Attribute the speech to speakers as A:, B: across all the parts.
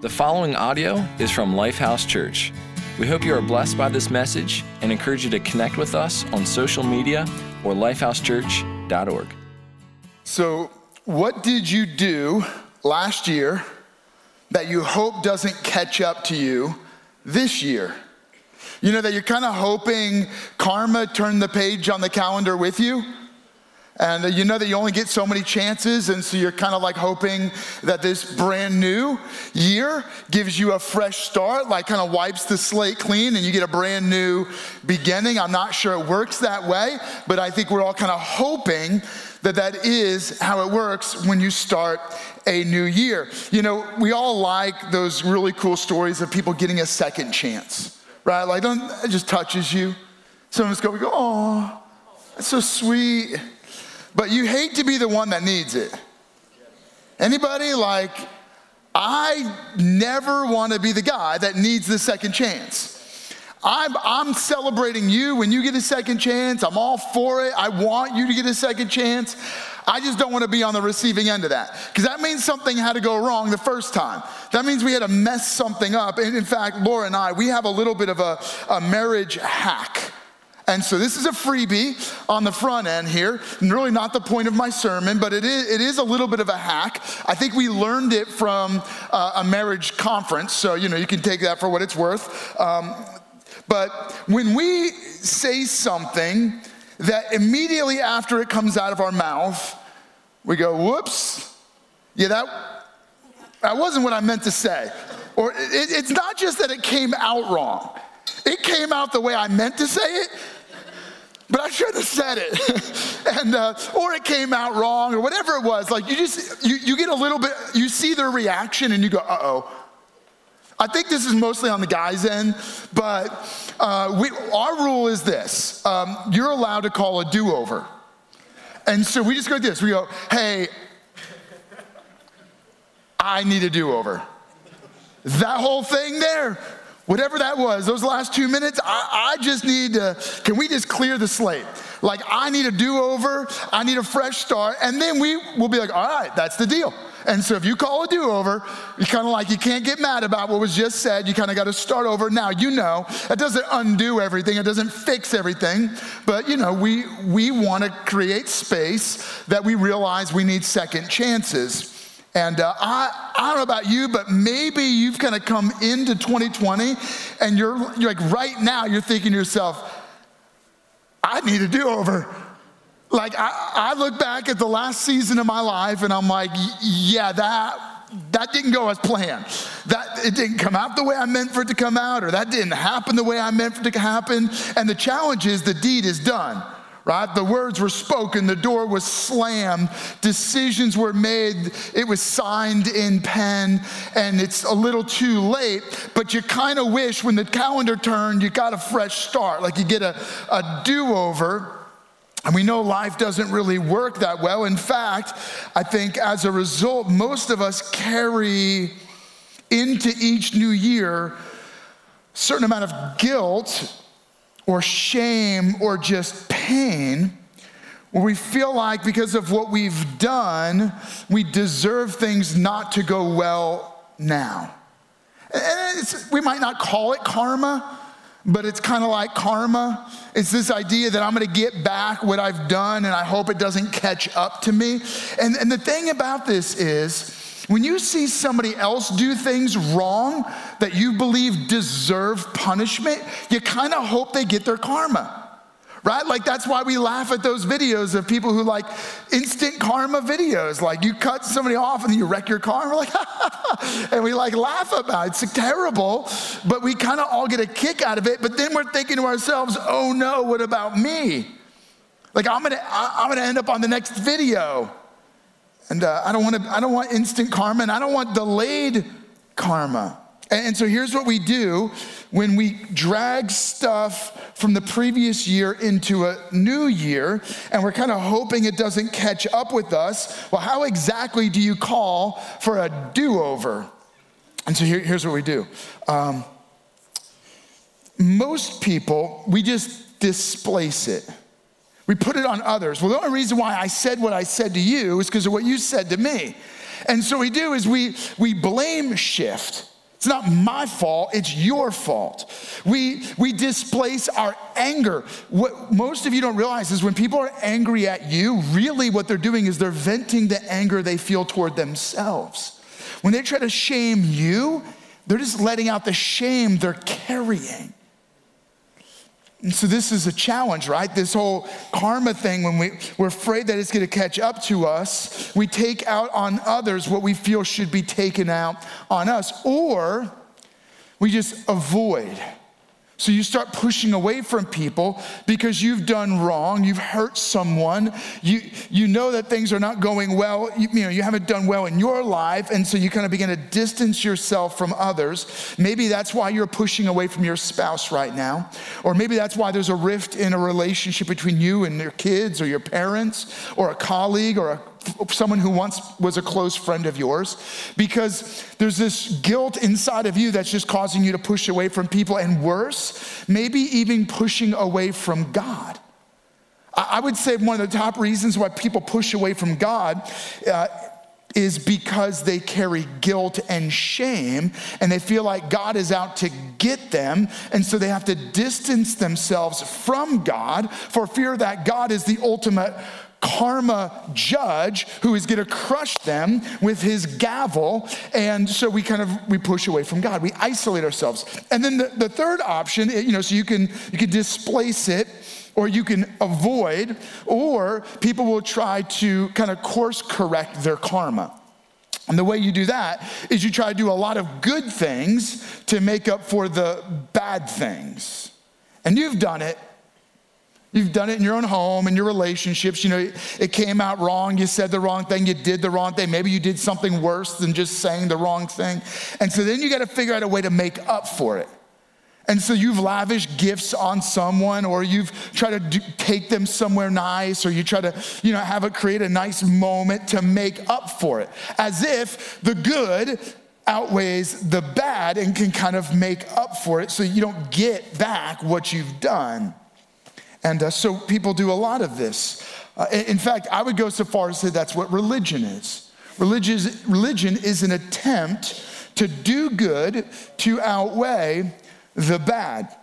A: The following audio is from Lifehouse Church. We hope you are blessed by this message and encourage you to connect with us on social media or lifehousechurch.org.
B: So, what did you do last year that you hope doesn't catch up to you this year? You know, that you're kind of hoping karma turned the page on the calendar with you? And you know that you only get so many chances, and so you're kind of like hoping that this brand new year gives you a fresh start, like kind of wipes the slate clean, and you get a brand new beginning. I'm not sure it works that way, but I think we're all kind of hoping that that is how it works when you start a new year. You know, we all like those really cool stories of people getting a second chance, right? Like, don't, it just touches you. Some of us go, we go, oh, that's so sweet. But you hate to be the one that needs it. Anybody like, I never want to be the guy that needs the second chance. I'm, I'm celebrating you when you get a second chance. I'm all for it. I want you to get a second chance. I just don't want to be on the receiving end of that because that means something had to go wrong the first time. That means we had to mess something up. And in fact, Laura and I, we have a little bit of a, a marriage hack. And so this is a freebie on the front end here. Really not the point of my sermon, but it is, it is a little bit of a hack. I think we learned it from uh, a marriage conference, so you know you can take that for what it's worth. Um, but when we say something that immediately after it comes out of our mouth, we go, whoops, yeah, that, that wasn't what I meant to say. Or it, it's not just that it came out wrong, it came out the way I meant to say it, but I shouldn't have said it. and, uh, or it came out wrong or whatever it was. Like you just, you, you get a little bit, you see their reaction and you go, uh oh. I think this is mostly on the guy's end, but uh, we, our rule is this um, you're allowed to call a do over. And so we just go like this we go, hey, I need a do over. That whole thing there, whatever that was, those last two minutes, I, I, just need to, can we just clear the slate? Like, I need a do over, I need a fresh start, and then we will be like, all right, that's the deal. And so if you call a do over, you kind of like, you can't get mad about what was just said. You kind of got to start over. Now, you know, it doesn't undo everything, it doesn't fix everything. But, you know, we, we want to create space that we realize we need second chances. And uh, I, I don't know about you, but maybe you've kind of come into 2020 and you're, you're like, right now, you're thinking to yourself, I need a do over. Like, I, I look back at the last season of my life and I'm like, yeah, that, that didn't go as planned. That it didn't come out the way I meant for it to come out, or that didn't happen the way I meant for it to happen. And the challenge is the deed is done right? The words were spoken, the door was slammed, decisions were made, it was signed in pen, and it's a little too late. But you kind of wish when the calendar turned, you got a fresh start, like you get a, a do over. And we know life doesn't really work that well. In fact, I think as a result, most of us carry into each new year certain amount of guilt or shame or just pain where we feel like because of what we've done, we deserve things not to go well now. We might not call it karma, but it's kind of like karma. It's this idea that I'm gonna get back what I've done and I hope it doesn't catch up to me. And, and the thing about this is, when you see somebody else do things wrong that you believe deserve punishment, you kind of hope they get their karma. Right? Like that's why we laugh at those videos of people who like instant karma videos. Like you cut somebody off and you wreck your car and we're like, and we like laugh about it. It's terrible, but we kind of all get a kick out of it. But then we're thinking to ourselves, oh no, what about me? Like I'm gonna, I'm gonna end up on the next video. And uh, I don't want to, I don't want instant karma and I don't want delayed karma. And, so here's what we do when we drag stuff from the previous year into a new year and we're kind of hoping it doesn't catch up with us. Well, how exactly do you call for a do over? And so here, here's what we do. Um, most people, we just displace it. We put it on others. Well, the only reason why I said what I said to you is because of what you said to me. And so we do is we, we blame shift. It's not my fault, it's your fault. We, we displace our anger. What most of you don't realize is when people are angry at you, really what they're doing is they're venting the anger they feel toward themselves. When they try to shame you, they're just letting out the shame they're carrying. And so this is a challenge, right? This whole karma thing, when we, we're afraid that it's going to catch up to us, we take out on others what we feel should be taken out on us, or we just avoid so you start pushing away from people because you've done wrong, you've hurt someone, you, you know that things are not going well, you, you, know, you haven't done well in your life, and so you kind of begin to distance yourself from others. Maybe that's why you're pushing away from your spouse right now, or maybe that's why there's a rift in a relationship between you and your kids or your parents or a colleague or a someone who once was a close friend of yours because there's this guilt inside of you that's just causing you to push away from people and worse, maybe even pushing away from God. I would say one of the top reasons why people push away from God uh, is because they carry guilt and shame and they feel like God is out to get them. And so they have to distance themselves from God for fear that God is the ultimate karma judge who is going to crush them with his gavel. And so we kind of we push away from god. We isolate ourselves. And then the, the third option you know so you can you can displace it or you can avoid or people will try to kind of course correct their karma. And the way you do that is you try to do a lot of good things to make up for the bad things. And you've done it You've done it in your own home, in your relationships. You know, it came out wrong. You said the wrong thing. You did the wrong thing. Maybe you did something worse than just saying the wrong thing. And so then you got to figure out a way to make up for it. And so you've lavished gifts on someone, or you've tried to do, take them somewhere nice, or you try to, you know, have it create a nice moment to make up for it, as if the good outweighs the bad and can kind of make up for it, so you don't get back what you've done. And uh, so people do a lot of this. Uh, in fact, I would go so far as to say that's what religion is. Religion, religion is an attempt to do good to outweigh the bad.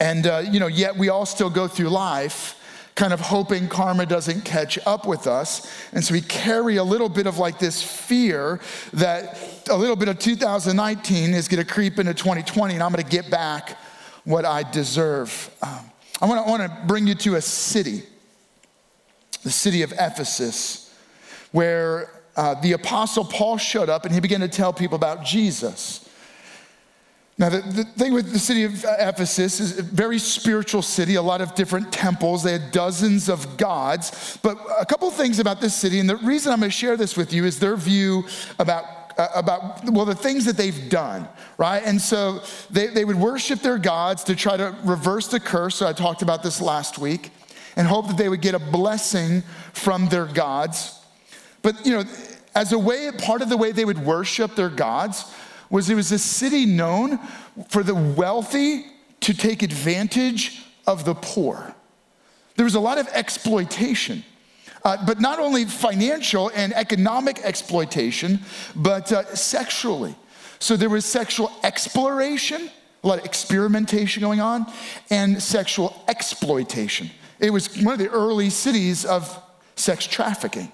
B: And, uh, you know, yet we all still go through life kind of hoping karma doesn't catch up with us. And so we carry a little bit of like this fear that a little bit of 2019 is going to creep into 2020 and I'm going to get back what I deserve. Um, I want to, bring you to a city, the city of Ephesus, where uh, the apostle Paul showed up and he began to tell people about Jesus. Now, the, the, thing with the city of Ephesus is a very spiritual city, a lot of different temples. They had dozens of gods. But a couple things about this city, and the reason I'm going to share this with you is their view about uh, Uh, about, well, the things that they've done, right? And so they, they would worship their gods to try to reverse the curse. So I talked about this last week and hope that they would get a blessing from their gods. But, you know, as a way, part of the way they would worship their gods was it was a city known for the wealthy to take advantage of the poor. There was a lot of exploitation. Uh, but not only financial and economic exploitation, but uh, sexually. So there was sexual exploration, a lot of experimentation going on, and sexual exploitation. It was one of the early cities of sex trafficking.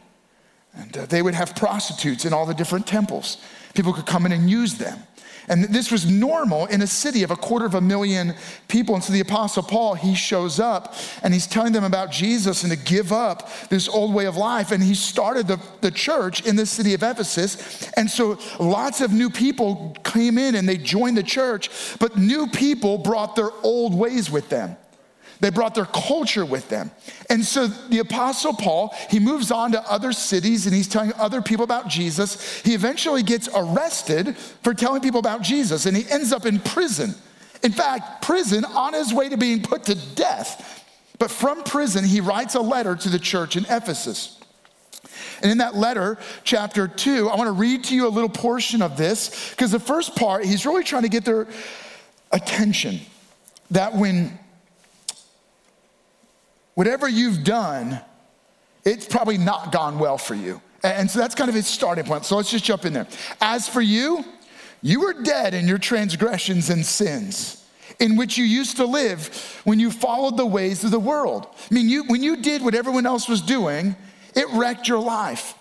B: And uh, they would have prostitutes in all the different temples. People could come in and use them. And this was normal in a city of a quarter of a million people. And so the Apostle Paul, he shows up and he's telling them about Jesus and to give up this old way of life. And he started the, the church in the city of Ephesus. And so lots of new people came in and they joined the church, but new people brought their old ways with them. They brought their culture with them. And so the Apostle Paul, he moves on to other cities and he's telling other people about Jesus. He eventually gets arrested for telling people about Jesus and he ends up in prison. In fact, prison on his way to being put to death. But from prison, he writes a letter to the church in Ephesus. And in that letter, chapter two, I want to read to you a little portion of this because the first part, he's really trying to get their attention. That when whatever you've done, it's probably not gone well for you. And so that's kind of his starting point. So let's just jump in there. As for you, you were dead in your transgressions and sins in which you used to live when you followed the ways of the world. I mean, you, when you did what everyone else was doing, it wrecked your life.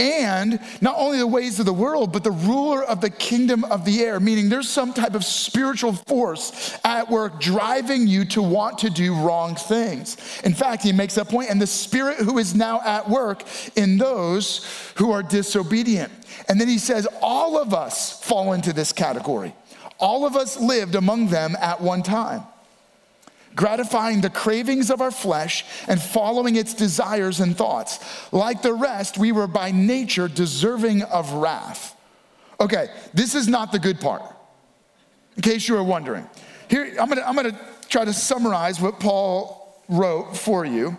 B: And not only the ways of the world, but the ruler of the kingdom of the air, meaning there's some type of spiritual force at work driving you to want to do wrong things. In fact, he makes that point, and the spirit who is now at work in those who are disobedient. And then he says, all of us fall into this category. All of us lived among them at one time, gratifying the cravings of our flesh and following its desires and thoughts. Like the rest, we were by nature deserving of wrath. Okay, this is not the good part, in case you were wondering. Here, I'm gonna, I'm gonna try to summarize what Paul wrote for you.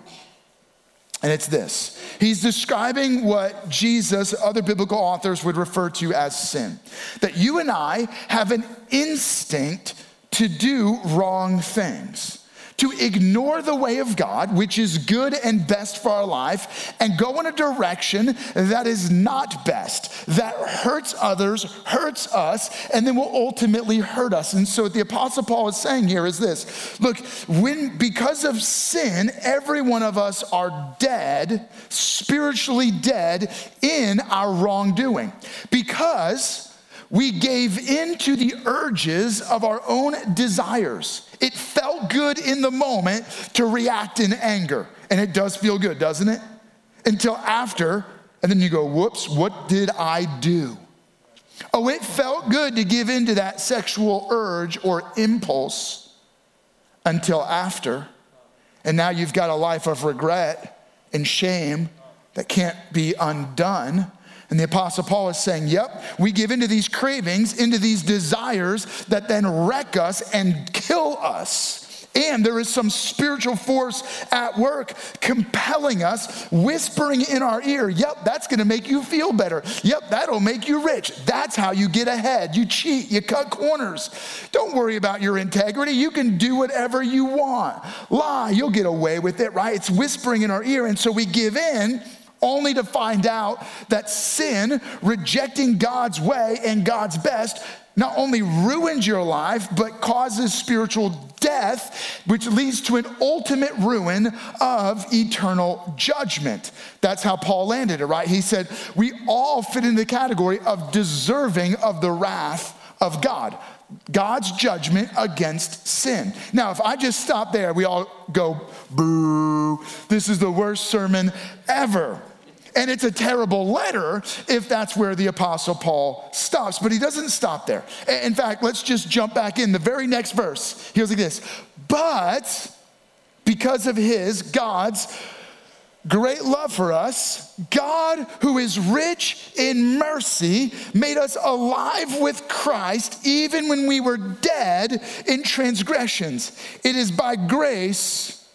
B: And it's this He's describing what Jesus, other biblical authors would refer to as sin. That you and I have an instinct to do wrong things to ignore the way of God, which is good and best for our life, and go in a direction that is not best, that hurts others, hurts us, and then will ultimately hurt us. And so, what the Apostle Paul is saying here is this look, when because of sin, every one of us are dead, spiritually dead in our wrongdoing. Because we gave in to the urges of our own desires. It felt good in the moment to react in anger. And it does feel good, doesn't it? Until after, and then you go, whoops, what did I do? Oh, it felt good to give in to that sexual urge or impulse until after. And now you've got a life of regret and shame that can't be undone and the Apostle Paul is saying, Yep, we give into these cravings, into these desires that then wreck us and kill us. And there is some spiritual force at work compelling us, whispering in our ear, Yep, that's gonna make you feel better. Yep, that'll make you rich. That's how you get ahead. You cheat, you cut corners. Don't worry about your integrity. You can do whatever you want. Lie, you'll get away with it, right? It's whispering in our ear. And so we give in only to find out that sin, rejecting God's way and God's best, not only ruins your life, but causes spiritual death, which leads to an ultimate ruin of eternal judgment. That's how Paul landed it, right? He said, We all fit in the category of deserving of the wrath of God. God's judgment against sin. Now, if I just stop there, we all go, boo, this is the worst sermon ever. And it's a terrible letter if that's where the Apostle Paul stops. But he doesn't stop there. In fact, let's just jump back in. The very next verse, he goes like this But because of his, God's, great love for us, God, who is rich in mercy, made us alive with Christ even when we were dead in transgressions. It is by grace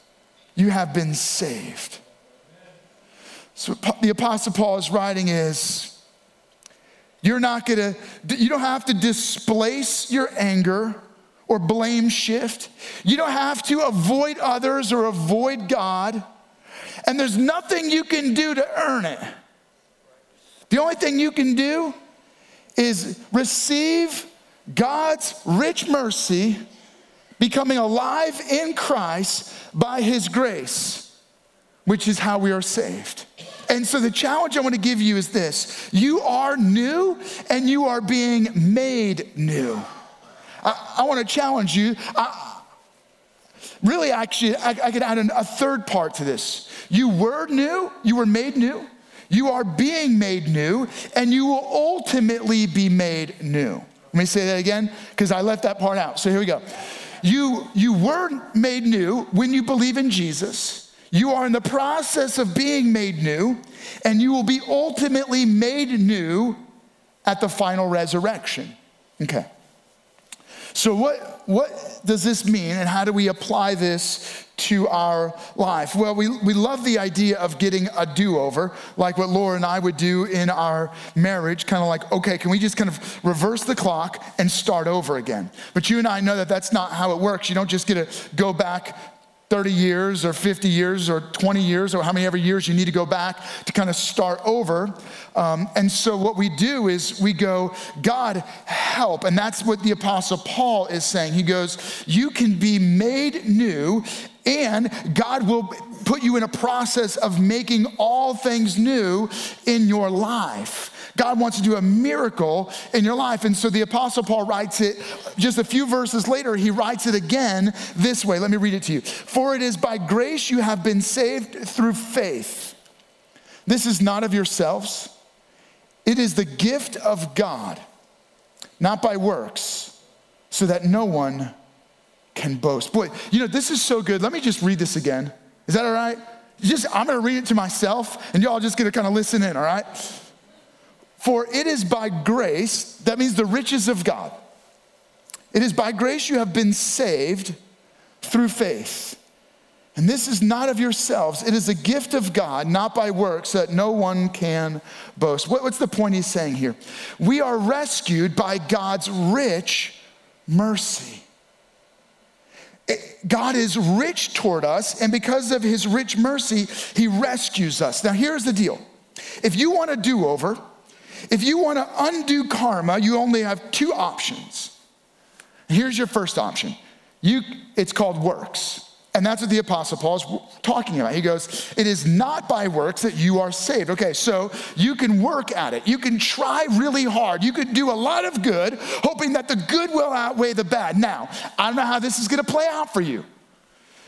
B: you have been saved. So the Apostle Paul is writing is you're not gonna, you don't have to displace your anger or blame shift. You don't have to avoid others or avoid God. And there's nothing you can do to earn it. The only thing you can do is receive God's rich mercy, becoming alive in Christ by his grace, which is how we are saved. And so the challenge I want to give you is this you are new and you are being made new. I, I want to challenge you. I, really, actually, I, I could add an, a third part to this. You were new, you were made new, you are being made new, and you will ultimately be made new. Let me say that again because I left that part out. So here we go. You, you were made new when you believe in Jesus. You are in the process of being made new, and you will be ultimately made new at the final resurrection. Okay. So, what, what does this mean, and how do we apply this to our life? Well, we, we love the idea of getting a do over, like what Laura and I would do in our marriage, kind of like, okay, can we just kind of reverse the clock and start over again? But you and I know that that's not how it works. You don't just get to go back 30 years or 50 years or 20 years or how many ever years you need to go back to kind of start over. Um, and so what we do is we go, God, help. And that's what the Apostle Paul is saying. He goes, You can be made new, and God will put you in a process of making all things new in your life. God wants to do a miracle in your life. And so the Apostle Paul writes it just a few verses later, he writes it again this way. Let me read it to you. For it is by grace you have been saved through faith. This is not of yourselves, it is the gift of God, not by works, so that no one can boast. Boy, you know, this is so good. Let me just read this again. Is that all right? Just, I'm gonna read it to myself, and y'all just gonna kind of listen in, all right? For it is by grace, that means the riches of God. It is by grace you have been saved through faith. And this is not of yourselves, it is a gift of God, not by works, so that no one can boast. what's the point he's saying here? We are rescued by God's rich mercy. God is rich toward us, and because of his rich mercy, he rescues us. Now, here's the deal if you want a do over, if you want to undo karma, you only have two options. Here's your first option. You, it's called works. And that's what the Apostle Paul is talking about. He goes, It is not by works that you are saved. Okay, so you can work at it. You can try really hard. You could do a lot of good, hoping that the good will outweigh the bad. Now, I don't know how this is going to play out for you.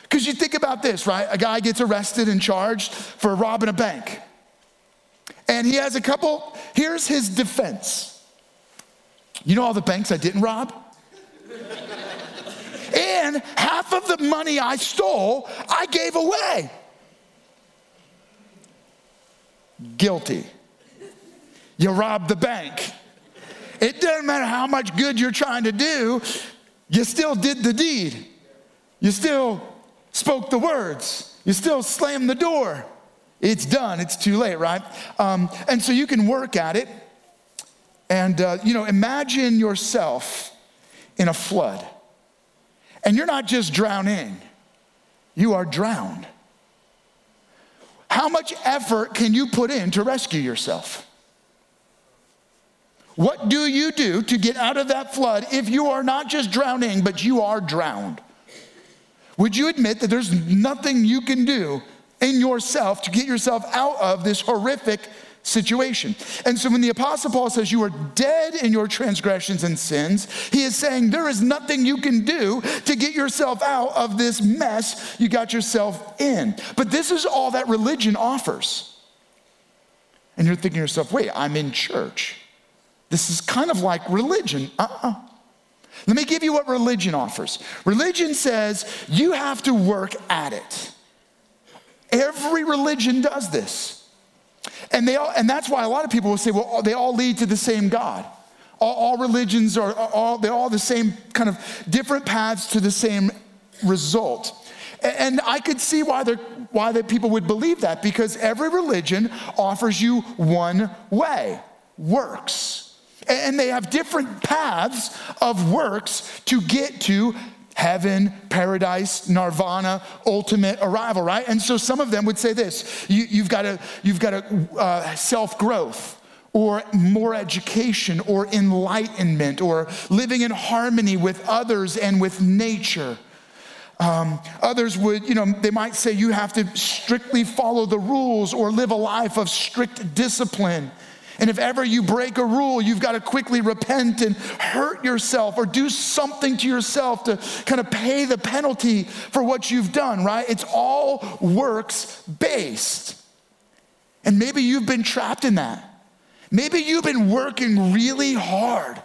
B: Because you think about this, right? A guy gets arrested and charged for robbing a bank. And he has a couple, here's his defense. You know all the banks I didn't rob? and half of the money I stole, I gave away. Guilty. You robbed the bank. It doesn't matter how much good you're trying to do, you still did the deed. You still spoke the words. You still slammed the door. It's done, it's too late, right? Um, and so you can work at it. And, uh, you know, imagine yourself in a flood. And you're not just drowning, you are drowned. How much effort can you put in to rescue yourself? What do you do to get out of that flood if you are not just drowning, but you are drowned? Would you admit that there's nothing you can do in yourself to get yourself out of this horrific situation. And so when the Apostle Paul says you are dead in your transgressions and sins, he is saying there is nothing you can do to get yourself out of this mess you got yourself in. But this is all that religion offers. And you're thinking to yourself, wait, I'm in church. This is kind of like religion. Uh uh-uh. uh Let me give you what religion offers. Religion says you have to work at it. Every religion does this. And, they all, and that's why a lot of people will say, well, they all lead to the same God. All, all religions are all, they're all the same kind of different paths to the same result. And I could see why, why that people would believe that because every religion offers you one way works. And they have different paths of works to get to heaven, paradise, nirvana, ultimate arrival, right? And so some of them would say this you, have got to, you've got to uh, self growth or more education or enlightenment or living in harmony with others and with nature. Um, others would, you know, they might say you have to strictly follow the rules or live a life of strict discipline. And if ever you break a rule, you've got to quickly repent and hurt yourself or do something to yourself to kind of pay the penalty for what you've done, right? It's all works based. And maybe you've been trapped in that. Maybe you've been working really hard.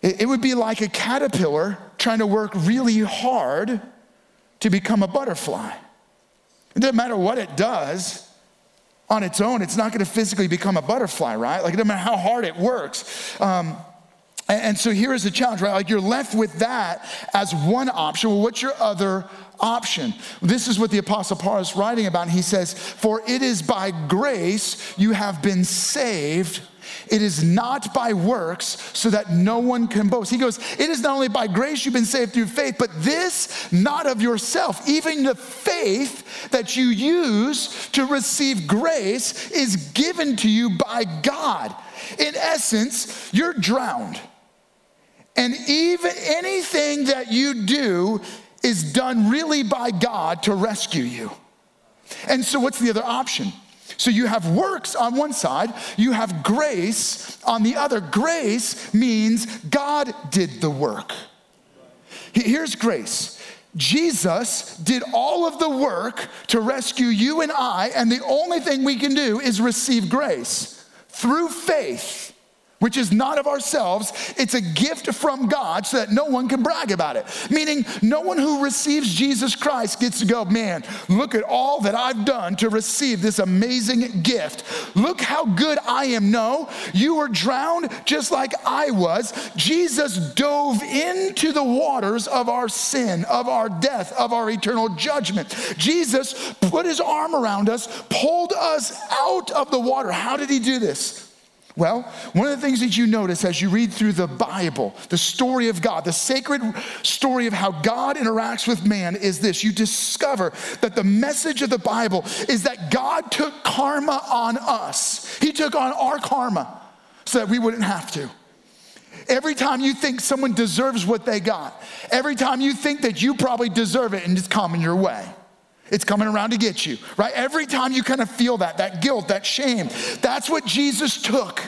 B: It would be like a caterpillar trying to work really hard to become a butterfly. It doesn't matter what it does, on its own, it's not going to physically become a butterfly, right? Like, no matter how hard it works. Um, and, and so here is the challenge, right? Like, you're left with that as one option. Well, what's your other option? This is what the Apostle Paul is writing about. He says, For it is by grace you have been saved It is not by works so that no one can boast. He goes, It is not only by grace you've been saved through faith, but this not of yourself. Even the faith that you use to receive grace is given to you by God. In essence, you're drowned. And even anything that you do is done really by God to rescue you. And so, what's the other option? So you have works on one side, you have grace on the other. Grace means God did the work. Here's grace. Jesus did all of the work to rescue you and I, and the only thing we can do is receive grace through faith which is not of ourselves. It's a gift from God so that no one can brag about it. Meaning, no one who receives Jesus Christ gets to go, man, look at all that I've done to receive this amazing gift. Look how good I am. No, you were drowned just like I was. Jesus dove into the waters of our sin, of our death, of our eternal judgment. Jesus put his arm around us, pulled us out of the water. How did he do this? Well, one of the things that you notice as you read through the Bible, the story of God, the sacred story of how God interacts with man is this. You discover that the message of the Bible is that God took karma on us, He took on our karma so that we wouldn't have to. Every time you think someone deserves what they got, every time you think that you probably deserve it and it's coming your way. It's coming around to get you, right? Every time you kind of feel that, that guilt, that shame, that's what Jesus took.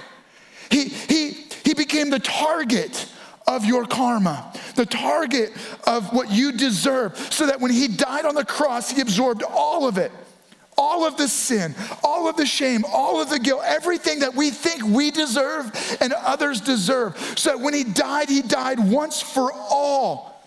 B: He, he, he became the target of your karma, the target of what you deserve, so that when he died on the cross, he absorbed all of it. All of the sin, all of the shame, all of the guilt, everything that we think we deserve and others deserve. So that when he died, he died once for all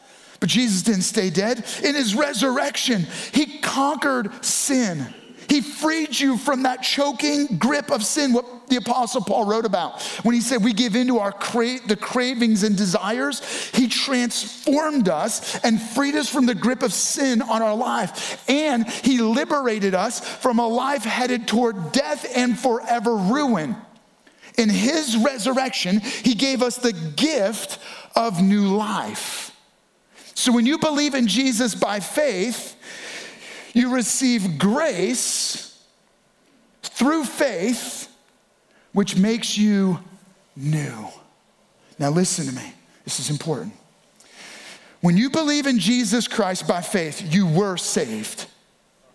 B: but Jesus didn't stay dead. In his resurrection, he conquered sin. He freed you from that choking grip of sin, what the Apostle Paul wrote about. When he said we give into our cra- the cravings and desires, he transformed us and freed us from the grip of sin on our life. And he liberated us from a life headed toward death and forever ruin. In his resurrection, he gave us the gift of new life. So when you believe in Jesus by faith, you receive grace through faith, which makes you new. Now, listen to me. This is important. When you believe in Jesus Christ by faith, you were saved.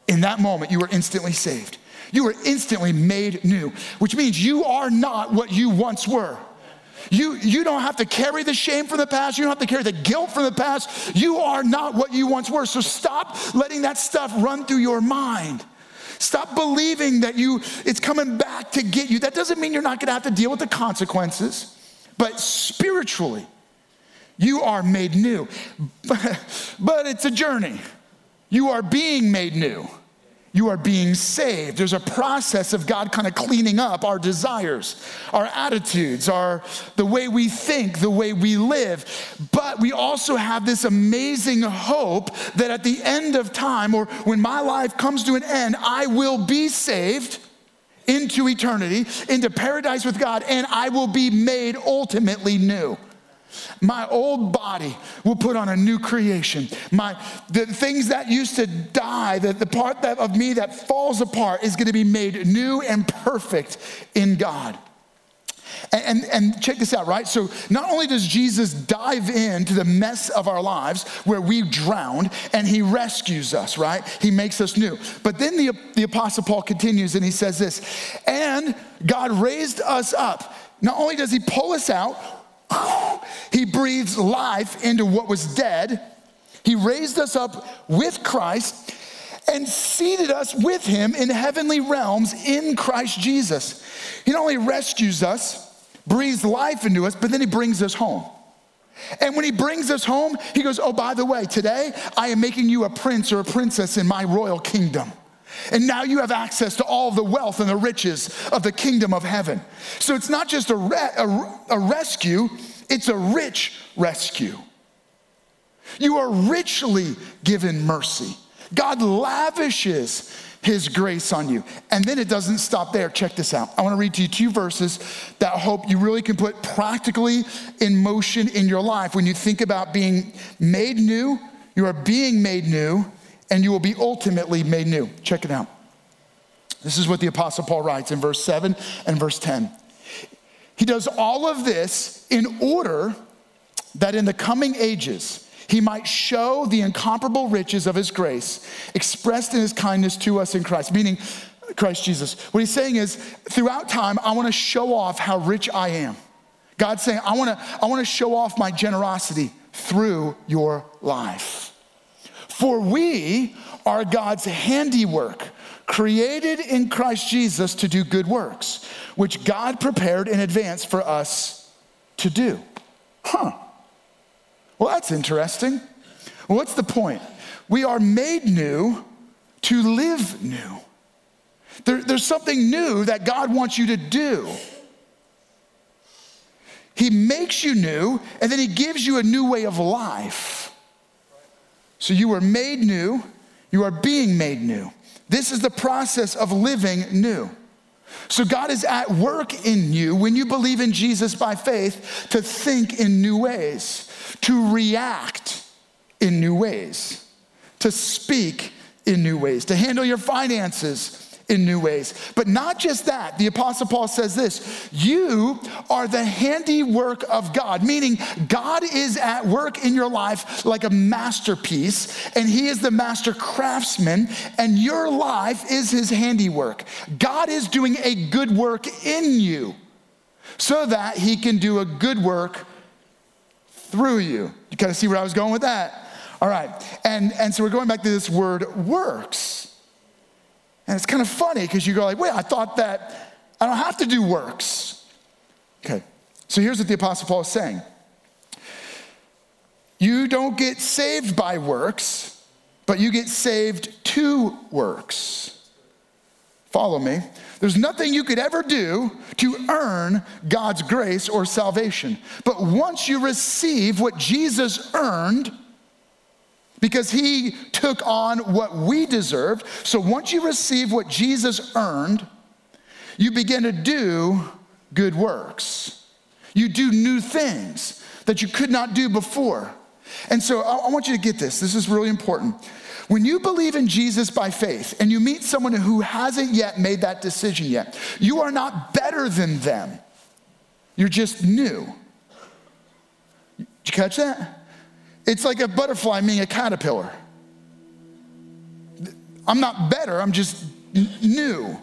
B: In that moment, you were instantly saved. You were instantly made new, which means you are not what you once were. You, you don't have to carry the shame from the past. You don't have to carry the guilt from the past. You are not what you once were. So stop letting that stuff run through your mind. Stop believing that you it's coming back to get you. That doesn't mean you're not going to have to deal with the consequences. But spiritually, you are made new. but it's a journey. You are being made new you are being saved. There's a process of God kind of cleaning up our desires, our attitudes, our the way we think, the way we live. But we also have this amazing hope that at the end of time or when my life comes to an end, I will be saved into eternity, into paradise with God, and I will be made ultimately new. My old body will put on a new creation. My, the things that used to die, the, the part that, of me that falls apart is going to be made new and perfect in God. And, and, and, check this out, right? So, not only does Jesus dive into the mess of our lives where we drowned and he rescues us, right? He makes us new. But then the, the Apostle Paul continues and he says this, and God raised us up. Not only does he pull us out, he breathes life into what was dead. He raised us up with Christ and seated us with him in heavenly realms in Christ Jesus. He not only rescues us, breathes life into us, but then he brings us home. And when he brings us home, he goes, Oh, by the way, today I am making you a prince or a princess in my royal kingdom. And now you have access to all the wealth and the riches of the kingdom of heaven. So it's not just a, re- a, a rescue, it's a rich rescue. You are richly given mercy. God lavishes his grace on you. And then it doesn't stop there. Check this out. I want to read to you two verses that I hope you really can put practically in motion in your life when you think about being made new. You are being made new, and you will be ultimately made new. Check it out. This is what the Apostle Paul writes in verse 7 and verse 10. He does all of this in order that in the coming ages, he might show the incomparable riches of his grace expressed in his kindness to us in Christ, meaning Christ Jesus. What he's saying is, throughout time, I want to show off how rich I am. God's saying, I want to I want to show off my generosity through your life. For we are God's handiwork, created in Christ Jesus to do good works, which God prepared in advance for us to do. Huh. Well, that's interesting. what's the point? We are made new to live new. There, there's something new that God wants you to do. He makes you new, and then He gives you a new way of life. So you are made new, you are being made new. This is the process of living new. So God is at work in you when you believe in Jesus by faith to think in new ways to react in new ways, to speak in new ways, to handle your finances in new ways. But not just that, the Apostle Paul says this you are the handiwork of God, meaning God is at work in your life like a masterpiece, and He is the master craftsman, and your life is His handiwork. God is doing a good work in you so that He can do a good work through you. You kind of see where I was going with that? All right. And, and so we're going back to this word works. And it's kind of funny because you go like, wait, I thought that I don't have to do works. Okay. So here's what the Apostle Paul is saying. You don't get saved by works, but you get saved to works. Follow me. There's nothing you could ever do to earn God's grace or salvation. But once you receive what Jesus earned, because he took on what we deserved, so once you receive what Jesus earned, you begin to do good works. You do new things that you could not do before. And so I, want you to get this. This is really important. When you believe in Jesus by faith and you meet someone who hasn't yet made that decision yet, you are not better than them. You're just new. Did you catch that? It's like a butterfly meeting a caterpillar. I'm not better, I'm just new.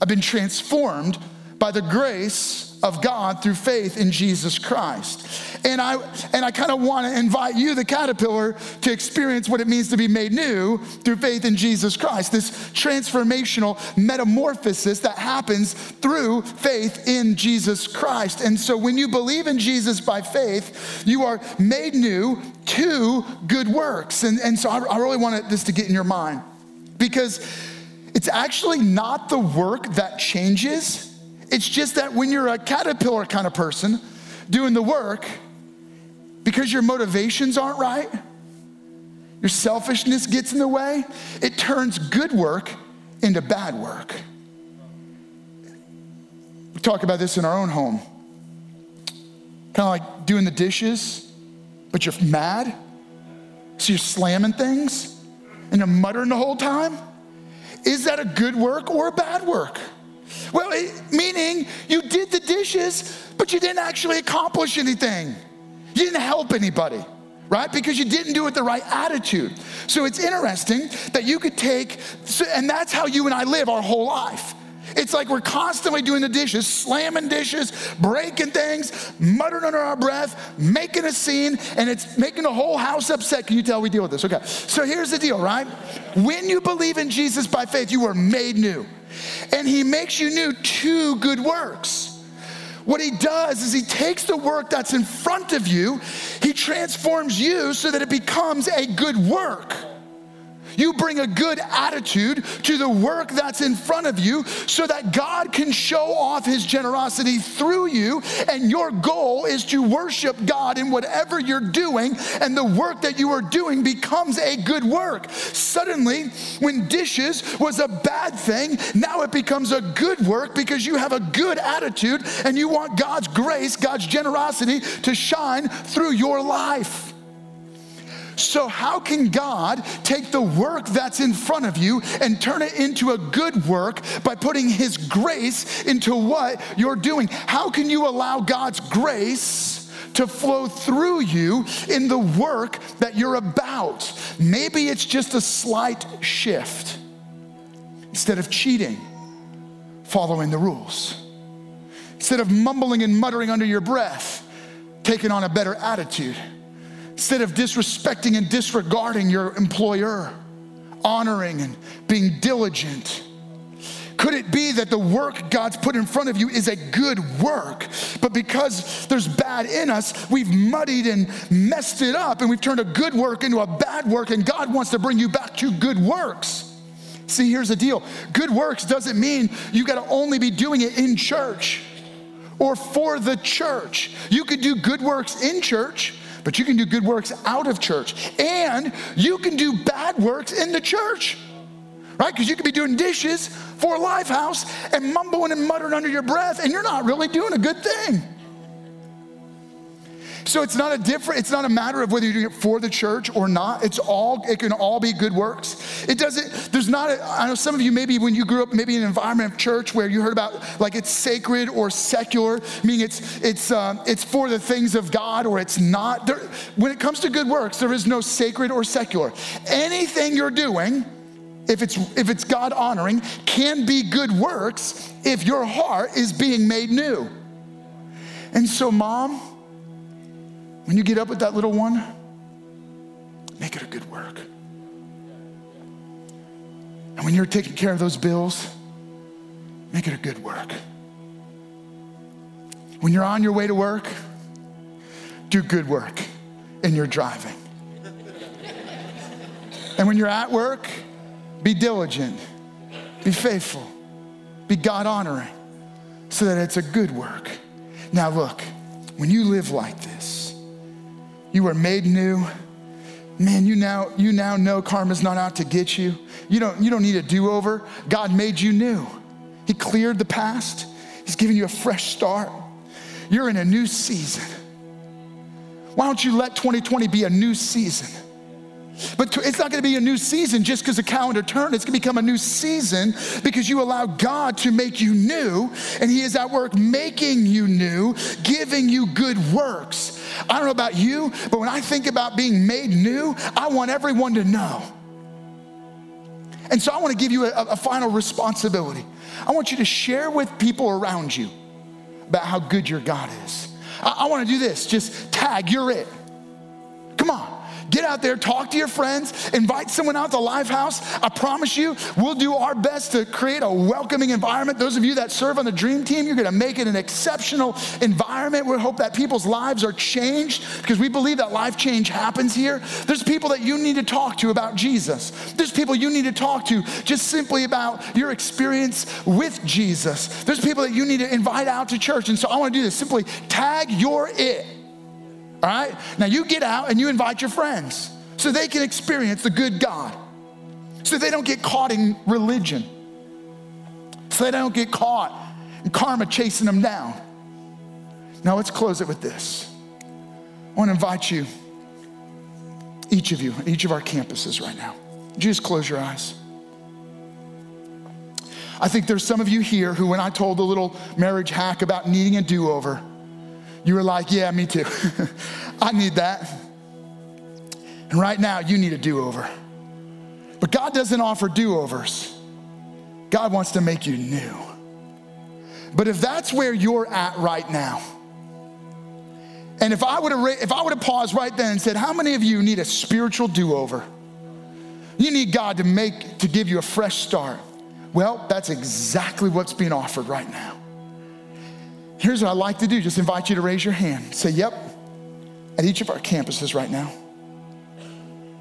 B: I've been transformed by the grace of God through faith in Jesus Christ. And I and I kind of want to invite you the caterpillar to experience what it means to be made new through faith in Jesus Christ. This transformational metamorphosis that happens through faith in Jesus Christ. And so when you believe in Jesus by faith, you are made new to good works. And, and so I, I really wanted this to get in your mind because it's actually not the work that changes it's just that when you're a caterpillar kind of person doing the work, because your motivations aren't right, your selfishness gets in the way, it turns good work into bad work. We talk about this in our own home. Kind of like doing the dishes, but you're mad. So you're slamming things and you're muttering the whole time. Is that a good work or a bad work? Well, it, meaning you did the dishes, but you didn't actually accomplish anything. You didn't help anybody, right? Because you didn't do it the right attitude. So it's interesting that you could take, and that's how you and I live our whole life. It's like we're constantly doing the dishes, slamming dishes, breaking things, muttering under our breath, making a scene, and it's making the whole house upset. Can you tell we deal with this? Okay. So here's the deal, right? When you believe in Jesus by faith, you were made new and he makes you new to good works. What he does is he takes the work that's in front of you, he transforms you so that it becomes a good work. You bring a good attitude to the work that's in front of you so that God can show off his generosity through you. And your goal is to worship God in whatever you're doing, and the work that you are doing becomes a good work. Suddenly, when dishes was a bad thing, now it becomes a good work because you have a good attitude and you want God's grace, God's generosity to shine through your life. So, how can God take the work that's in front of you and turn it into a good work by putting His grace into what you're doing? How can you allow God's grace? To flow through you in the work that you're about. Maybe it's just a slight shift. Instead of cheating, following the rules. Instead of mumbling and muttering under your breath, taking on a better attitude Instead of disrespecting and disregarding your employer, honoring and being diligent. Could it be that the work God's put in front of you is a good work, but because there's bad in us, we've muddied and messed it up and we've turned a good work into a bad work, and God wants to bring you back to good works? See, here's the deal good works doesn't mean you got to only be doing it in church or for the church. You could do good works in church but you can do good works out of church. And you can do bad works in the church, right? Because you could be doing dishes for a Lifehouse and mumbling and muttering under your breath, and you're not really doing a good thing. So it's not a different, it's not a matter of whether you're doing it for the church or not. It's all, it can all be good works. It doesn't, there's not, a, I know some of you maybe when you grew up, maybe in an environment of church where you heard about like it's sacred or secular, meaning it's, it's, uh, it's for the things of God or it's not. There, when it comes to good works, there is no sacred or secular. Anything you're doing, if it's if it's God honoring, can be good works if your heart is being made new. And so, mom, when you get up with that little one, make it a good work. And when you're taking care of those bills, make it a good work. When you're on your way to work, do good work in your driving. and when you're at work, be diligent, be faithful, be God honoring, so that it's a good work. Now, look, when you live like this, you were made new. Man, you now, you now know karma's not out to get you. You don't, you don't need a do over. God made you new. He cleared the past, He's giving you a fresh start. You're in a new season. Why don't you let 2020 be a new season? But it's not to be a new season just because the calendar turned. It's to become a new season because you allow God to make you new, and He is at work making you new, giving you good works. I don't know about you, but when I think about being made new, I want everyone to know. And so I want to give you a, a final responsibility. I want you to share with people around you about how good your God is. I, I want to do this just tag, you're it. Come on. Get out there, talk to your friends, invite someone out to Lifehouse. I promise you, we'll do our best to create a welcoming environment. Those of you that serve on the dream team, you're gonna make it an exceptional environment. We hope that people's lives are changed because we believe that life change happens here. There's people that you need to talk to about Jesus. There's people you need to talk to just simply about your experience with Jesus. There's people that you need to invite out to church. And so I wanna do this simply tag your it. All right? Now you get out and you invite your friends so they can experience the good God. So they don't get caught in religion. So they don't get caught in karma chasing them down. Now let's close it with this. I want to invite you, each of you, each of our campuses right now. Just close your eyes. I think there's some of you here who, when I told the little marriage hack about needing a do over, you were like, yeah, me too. I need that. And right now, you need a do over. But God doesn't offer do overs, God wants to make you new. But if that's where you're at right now, and if I would have if I would have paused right then and said, "How many of you need a spiritual do-over? You need God to make to give you a fresh start." Well, that's exactly what's being offered right now. Here's what I'd like to do just invite you to raise your hand. Say, Yep, at each of our campuses right now.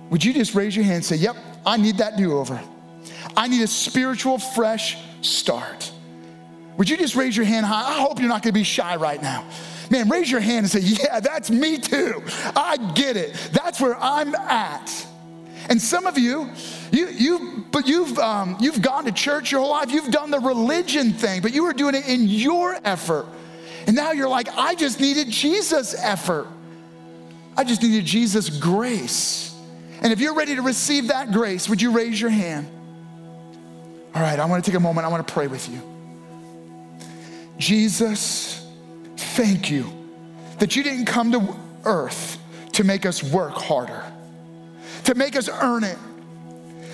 B: Would you just raise your hand and say, Yep, I need that do over. I need a spiritual, fresh start. Would you just raise your hand high? I hope you're not gonna be shy right now. Man, raise your hand and say, Yeah, that's me too. I get it. That's where I'm at. And some of you, you, you, but you've, um, you've gone to church your whole life. You've done the religion thing, but you were doing it in your effort. And now you're like, I just needed Jesus' effort. I just needed Jesus' grace. And if you're ready to receive that grace, would you raise your hand? All right, I want to take a moment. I want to pray with you. Jesus, thank you that you didn't come to earth to make us work harder, to make us earn it.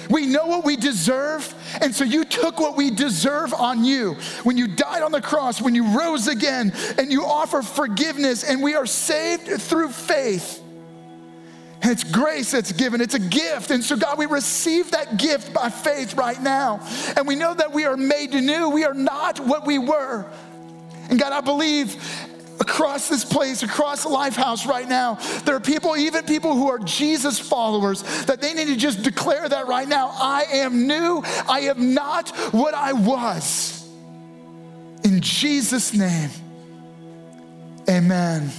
B: We know what we deserve, and so you took what we deserve on you. When you died on the cross, when you rose again, and you offer forgiveness, and we are saved through faith. And it's grace that's given, it's a gift. And so, God, we receive that gift by faith right now. And we know that we are made new. We are not what we were. And God, I believe across this place, across Lifehouse right now, there are people, even people who are Jesus followers, that they need to just declare that right now. I am new. I am not what I was. In Jesus' name, amen.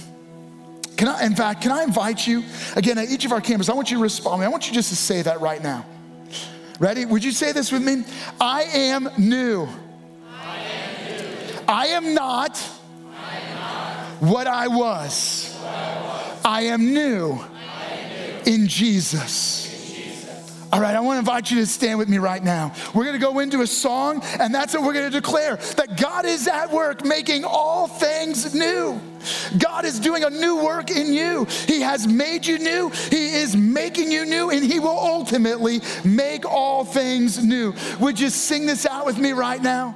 B: Can I, in fact, can I invite you again at each of our campuses? I want you to respond. I want you just to say that right now. Ready? Would you say this with me? I am new. I am, new. I am, not, I am not what I was. I am new. in Jesus. All right, I want to invite you to stand with me right now. We're going to go into a song, and that's what we're going to declare that God is at work making all things new. God is doing a new work in you. He has made you new, He is making you new, and He will ultimately make all things new. Would you sing this out with me right now?